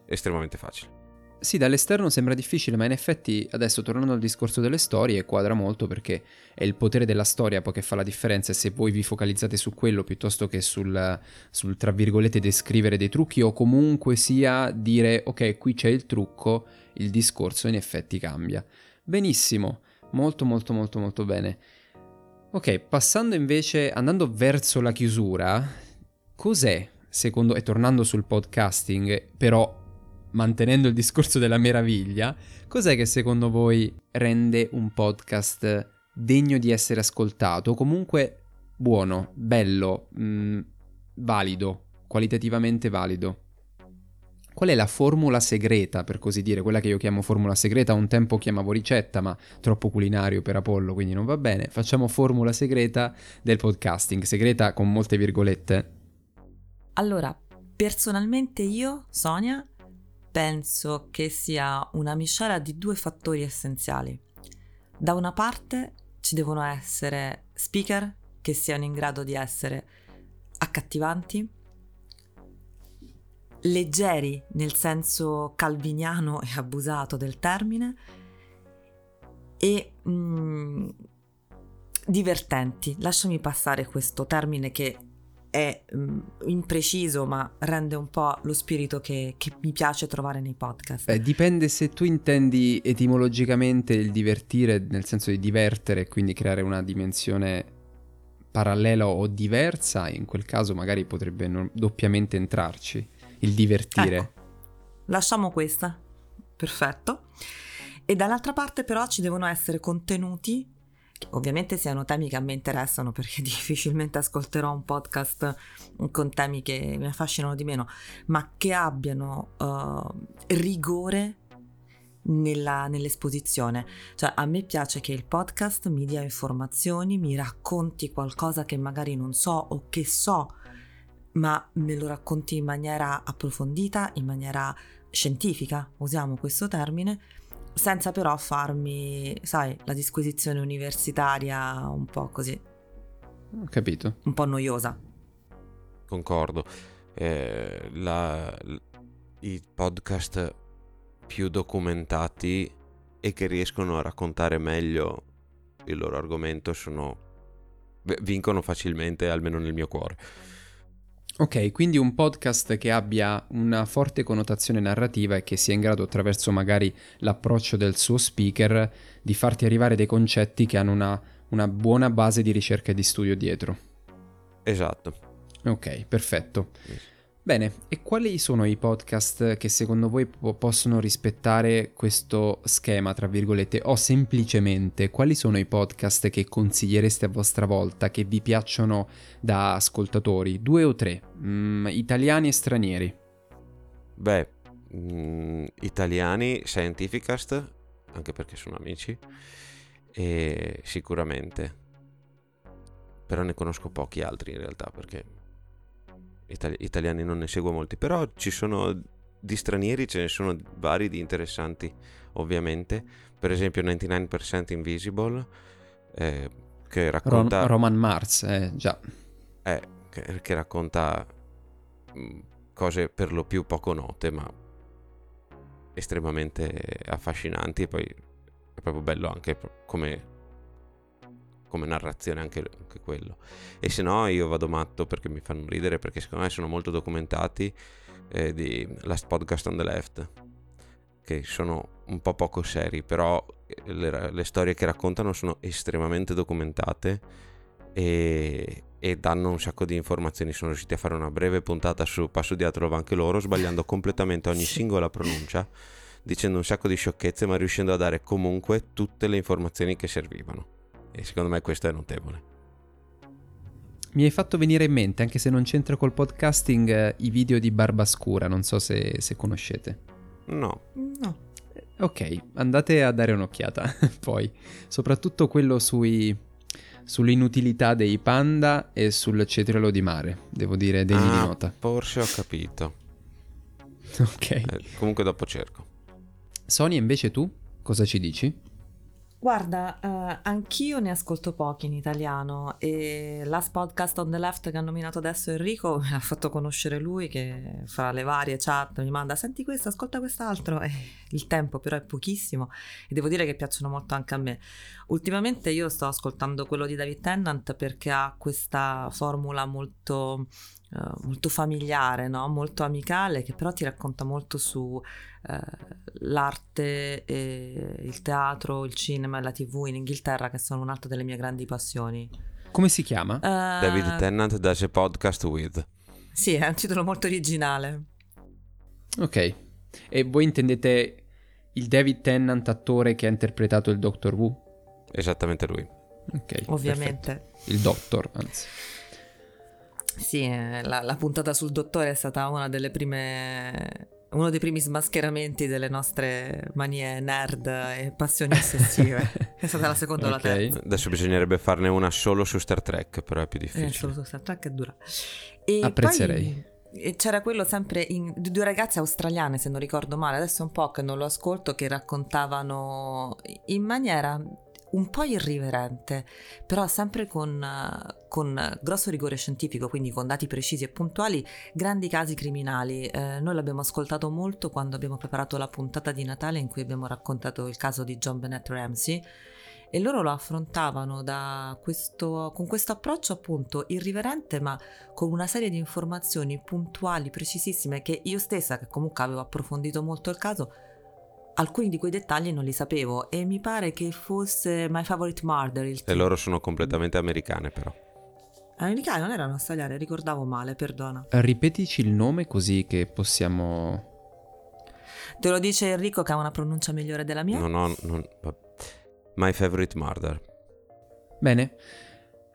estremamente facile. Sì, dall'esterno sembra difficile, ma in effetti adesso tornando al discorso delle storie quadra molto perché è il potere della storia poi che fa la differenza e se voi vi focalizzate su quello piuttosto che sul, sul tra virgolette descrivere dei trucchi o comunque sia dire ok qui c'è il trucco, il discorso in effetti cambia. Benissimo, molto molto molto molto bene. Ok, passando invece, andando verso la chiusura, cos'è secondo, e tornando sul podcasting, però mantenendo il discorso della meraviglia, cos'è che secondo voi rende un podcast degno di essere ascoltato, comunque buono, bello, mh, mm, valido, qualitativamente valido? Qual è la formula segreta, per così dire, quella che io chiamo formula segreta, un tempo chiamavo ricetta, ma troppo culinario per Apollo, quindi non va bene. Facciamo formula segreta del podcasting, segreta con molte virgolette. Allora, personalmente io, Sonia, penso che sia una miscela di due fattori essenziali. Da una parte ci devono essere speaker che siano in grado di essere accattivanti, leggeri nel senso calviniano e abusato del termine e mm, divertenti. Lasciami passare questo termine che è um, impreciso ma rende un po' lo spirito che, che mi piace trovare nei podcast. Eh, dipende se tu intendi etimologicamente il divertire nel senso di divertere e quindi creare una dimensione parallela o diversa, in quel caso magari potrebbe non, doppiamente entrarci il divertire. Ecco, lasciamo questa, perfetto. E dall'altra parte però ci devono essere contenuti ovviamente siano temi che a me interessano perché difficilmente ascolterò un podcast con temi che mi affascinano di meno, ma che abbiano uh, rigore nella, nell'esposizione. Cioè a me piace che il podcast mi dia informazioni, mi racconti qualcosa che magari non so o che so, ma me lo racconti in maniera approfondita, in maniera scientifica, usiamo questo termine, senza però farmi, sai, la disquisizione universitaria un po' così. Ho capito. Un po' noiosa. Concordo. Eh, la, I podcast più documentati e che riescono a raccontare meglio il loro argomento sono vincono facilmente, almeno nel mio cuore. Ok, quindi un podcast che abbia una forte connotazione narrativa e che sia in grado, attraverso magari l'approccio del suo speaker, di farti arrivare dei concetti che hanno una, una buona base di ricerca e di studio dietro. Esatto. Ok, perfetto. Bene, e quali sono i podcast che secondo voi po- possono rispettare questo schema, tra virgolette, o semplicemente quali sono i podcast che consigliereste a vostra volta, che vi piacciono da ascoltatori? Due o tre? Mm, italiani e stranieri? Beh, mm, italiani, Scientificast, anche perché sono amici, e sicuramente. Però ne conosco pochi altri in realtà perché itali- italiani non ne seguo molti, però ci sono di stranieri, ce ne sono vari di interessanti ovviamente, per esempio 99% Invisible eh, che racconta... Ron- Roman Mars, eh, già. Eh, che, che racconta mh, cose per lo più poco note ma estremamente affascinanti e poi è proprio bello anche come come narrazione anche, anche, quello. E se no io vado matto perché mi fanno ridere perché secondo me sono molto documentati eh, di Last Podcast on the Left che sono un po' poco seri però eh, le, le storie che raccontano sono estremamente documentate e, e, danno un sacco di informazioni. Sono riusciti a fare una breve puntata su Passo di Atrova anche loro sbagliando completamente ogni singola pronuncia dicendo un sacco di sciocchezze ma riuscendo a dare comunque tutte le informazioni che servivano e secondo me questo è notevole. Mi hai fatto venire in mente, anche se non c'entra col podcasting, eh, i video di Barbascura, non so se, se conoscete. No. No. Ok, andate a dare un'occhiata poi, soprattutto quello sui, sull'inutilità dei panda e sul cetriolo di mare, devo dire degni ah, di nota. Forse ho capito. ok. Eh, comunque dopo cerco. Sonia, invece tu cosa ci dici? Guarda, uh, anch'io ne ascolto pochi in italiano e Last Podcast on the Left che ha nominato adesso Enrico me l'ha fatto conoscere lui che fra le varie chat mi manda senti questo, ascolta quest'altro e il tempo però è pochissimo e devo dire che piacciono molto anche a me. Ultimamente io sto ascoltando quello di David Tennant perché ha questa formula molto Uh, molto familiare, no? molto amicale, che però ti racconta molto su uh, l'arte, il teatro, il cinema e la tv in Inghilterra, che sono un'altra delle mie grandi passioni. Come si chiama? Uh, David Tennant a podcast with. Sì, è un titolo molto originale. Ok, e voi intendete il David Tennant attore che ha interpretato il Doctor Who? Esattamente lui. Ok, ovviamente. Perfetto. Il Doctor, anzi. Sì, eh, la, la, puntata sul dottore è stata una delle prime. Uno dei primi smascheramenti delle nostre manie nerd e passioni ossessive. è stata la seconda o okay. la terza. Adesso bisognerebbe farne una solo su Star Trek, però è più difficile. Eh, solo su Star Trek è dura. E Apprezzerei. Poi, c'era quello sempre in, di due ragazze australiane, se non ricordo male, adesso è un po' che non lo ascolto, che raccontavano in maniera un po' irriverente, però sempre con, con, grosso rigore scientifico, quindi con dati precisi e puntuali, grandi casi criminali. Eh, noi l'abbiamo ascoltato molto quando abbiamo preparato la puntata di Natale in cui abbiamo raccontato il caso di John Bennett Ramsey e loro lo affrontavano questo, con questo approccio appunto irriverente ma con una serie di informazioni puntuali, precisissime che io stessa, che comunque avevo approfondito molto il caso, alcuni di quei dettagli non li sapevo e mi pare che fosse My Favorite Murder. Il e loro sono completamente americane però. Americane non erano australiane, ricordavo male, perdona. Ripetici il nome così che possiamo... Te lo dice Enrico che ha una pronuncia migliore della mia? No, no, no. My Favorite Murder. Bene.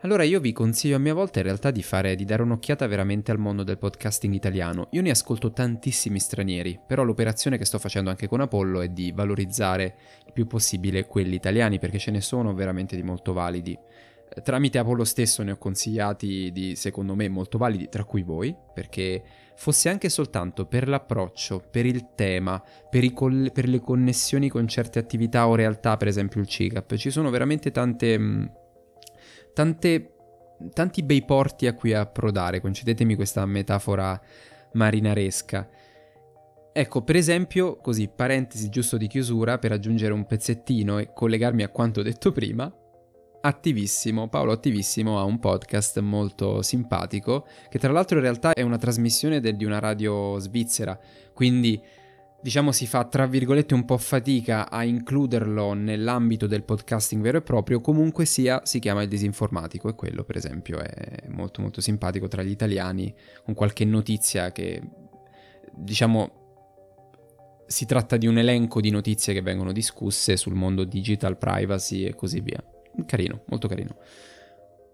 Allora io vi consiglio a mia volta in realtà di fare, di dare un'occhiata veramente al mondo del podcasting italiano. Io ne ascolto tantissimi stranieri, però l'operazione che sto facendo anche con Apollo è di valorizzare il più possibile quelli italiani, perché ce ne sono veramente di molto validi. Eh, tramite Apollo stesso ne ho consigliati di, secondo me, molto validi, tra cui voi, perché fosse anche soltanto per l'approccio, per il tema, per, coll- per le connessioni con certe attività o realtà, per esempio il CICAP, ci sono veramente tante... Mh, tante, tanti bei porti a cui approdare, concedetemi questa metafora marinaresca. Ecco, per esempio, così, parentesi giusto di chiusura per aggiungere un pezzettino e collegarmi a quanto detto prima. Attivissimo, Paolo Attivissimo ha un podcast molto simpatico, che tra l'altro in realtà è una trasmissione del, di una radio svizzera, quindi diciamo si fa tra virgolette un po' fatica a includerlo nell'ambito del podcasting vero e proprio, comunque sia si chiama il disinformatico e quello per esempio è molto molto simpatico tra gli italiani, con qualche notizia che diciamo si tratta di un elenco di notizie che vengono discusse sul mondo digital, privacy e così via. Carino, molto carino.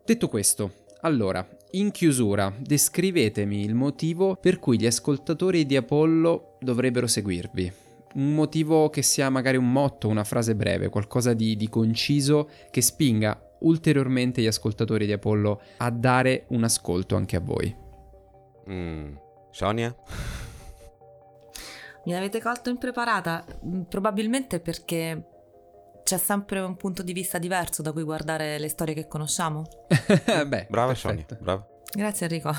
Detto questo, allora, in chiusura, descrivetemi il motivo per cui gli ascoltatori di Apollo dovrebbero seguirvi. Un motivo che sia magari un motto, una frase breve, qualcosa di, di conciso che spinga ulteriormente gli ascoltatori di Apollo a dare un ascolto anche a voi. Mm. Sonia? Mi avete colto impreparata? Mm, Probabilmente perché c'è sempre un punto di vista diverso da cui guardare le storie che conosciamo. Beh, Brava perfetto. Sonia, brava. Grazie Enrico.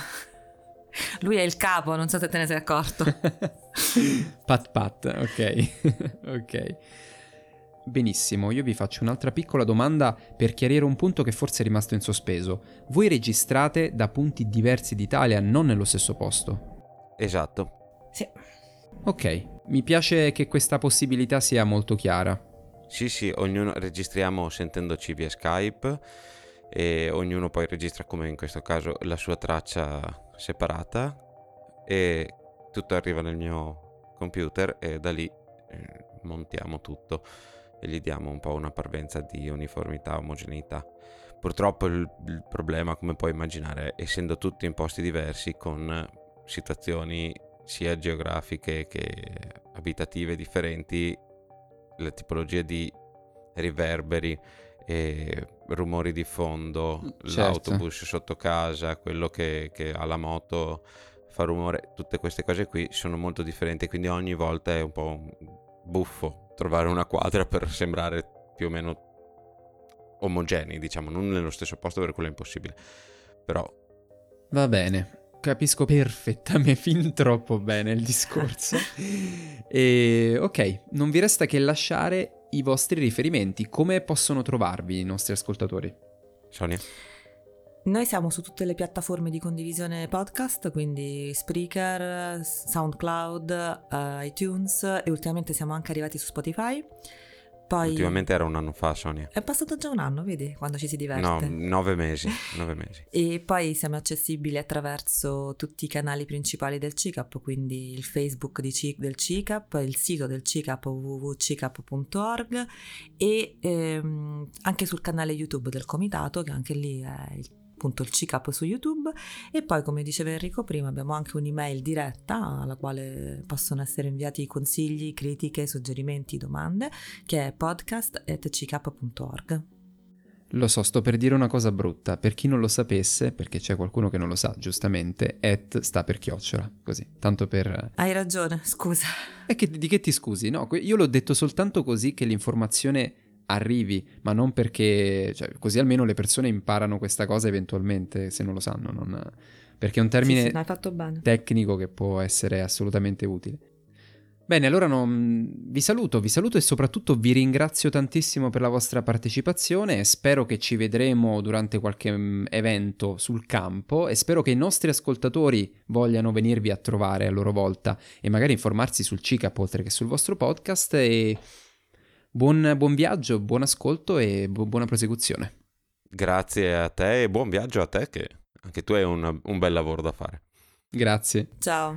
Lui è il capo, non so se te ne sei accorto. pat pat, ok. ok. Benissimo, io vi faccio un'altra piccola domanda per chiarire un punto che forse è rimasto in sospeso. Voi registrate da punti diversi d'Italia, non nello stesso posto? Esatto. Sì. Ok, mi piace che questa possibilità sia molto chiara. Sì, sì, ognuno registriamo sentendoci via Skype e ognuno poi registra come in questo caso la sua traccia separata e tutto arriva nel mio computer e da lì eh, montiamo tutto e gli diamo un po' una parvenza di uniformità, omogeneità. Purtroppo il, il problema, come puoi immaginare, essendo tutti in posti diversi con situazioni sia geografiche che abitative differenti, le tipologie di riverberi e rumori di fondo, Certo. l'autobus sotto casa, quello che, che ha la moto fa rumore, tutte queste cose qui sono molto differenti, quindi ogni volta è un po' buffo trovare una quadra per sembrare più o meno omogenei, diciamo, non nello stesso posto perché quello è impossibile. Però Va bene, capisco perfettamente, fin troppo bene il discorso. e ok, non vi resta che lasciare i vostri riferimenti. Come possono trovarvi i nostri ascoltatori? Sonia? Noi siamo su tutte le piattaforme di condivisione podcast, quindi Spreaker, SoundCloud, eh, iTunes e ultimamente siamo anche arrivati su Spotify. Poi Ultimamente era un anno fa, Sonia. è passato già un anno, vedi, quando ci si diverte. No, nove mesi, nove mesi. E poi siamo accessibili attraverso tutti i canali principali del CICAP, quindi il Facebook C- del CICAP, il sito del CICAP www.cicap.org e ehm, anche sul canale YouTube del comitato, che anche lì è il, appunto il CICAP su YouTube. E poi, come diceva Enrico prima, abbiamo anche un'email diretta alla quale possono essere inviati consigli, critiche, suggerimenti, domande, che è podcast.cicap.org. Lo so, sto per dire una cosa brutta. Per chi non lo sapesse, perché c'è qualcuno che non lo sa, giustamente, at sta per chiocciola. Così, tanto per... Hai ragione, scusa. E che, di che ti scusi? No, io l'ho detto soltanto così che l'informazione arrivi, ma non perché... Cioè, così almeno le persone imparano questa cosa eventualmente, se non lo sanno. non- Perché è un termine Sì, sì, no, tecnico che può essere assolutamente utile. Bene, allora non- vi saluto, vi saluto e soprattutto vi ringrazio tantissimo per la vostra partecipazione e spero che ci vedremo durante qualche mm, evento sul campo e spero che i nostri ascoltatori vogliano venirvi a trovare a loro volta e magari informarsi sul CICAP oltre che sul vostro podcast e buon, buon viaggio, buon ascolto e bu- buona prosecuzione. Grazie a te e buon viaggio a te che anche tu hai un, un bel lavoro da fare. Grazie. Ciao.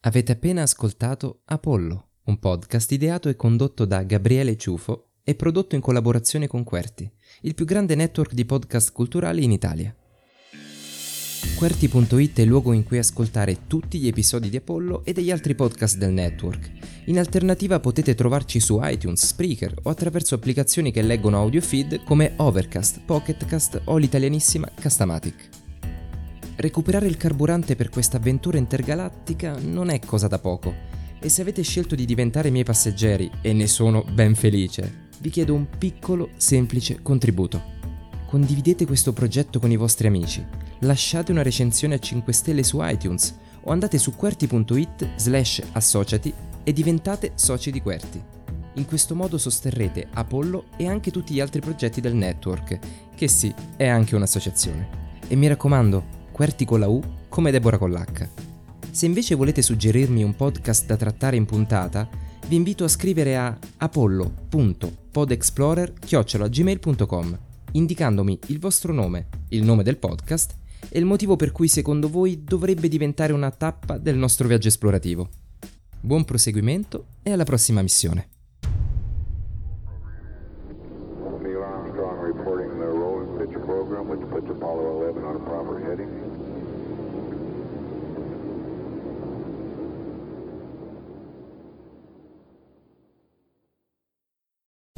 Avete appena ascoltato Apollo, un podcast ideato e condotto da Gabriele Ciufo e prodotto in collaborazione con Querti, il più grande network di podcast culturali in Italia. Querti.it è il luogo in cui ascoltare tutti gli episodi di Apollo e degli altri podcast del network. In alternativa potete trovarci su iTunes, Spreaker o attraverso applicazioni che leggono audio feed come Overcast, Pocketcast o l'italianissima Castamatic. Recuperare il carburante per questa avventura intergalattica non è cosa da poco e se avete scelto di diventare miei passeggeri, e ne sono ben felice, vi chiedo un piccolo, semplice contributo. Condividete questo progetto con i vostri amici, lasciate una recensione a 5 stelle su iTunes o andate su querti.it slash associati e diventate soci di Querti. In questo modo sosterrete Apollo e anche tutti gli altri progetti del network, che sì, è anche un'associazione. E mi raccomando, Querti con la U come Deborah con l'H. Se invece volete suggerirmi un podcast da trattare in puntata, vi invito a scrivere a apollo.podexplorer.gmail.com indicandomi il vostro nome, il nome del podcast e il motivo per cui secondo voi dovrebbe diventare una tappa del nostro viaggio esplorativo. Buon proseguimento e alla prossima missione.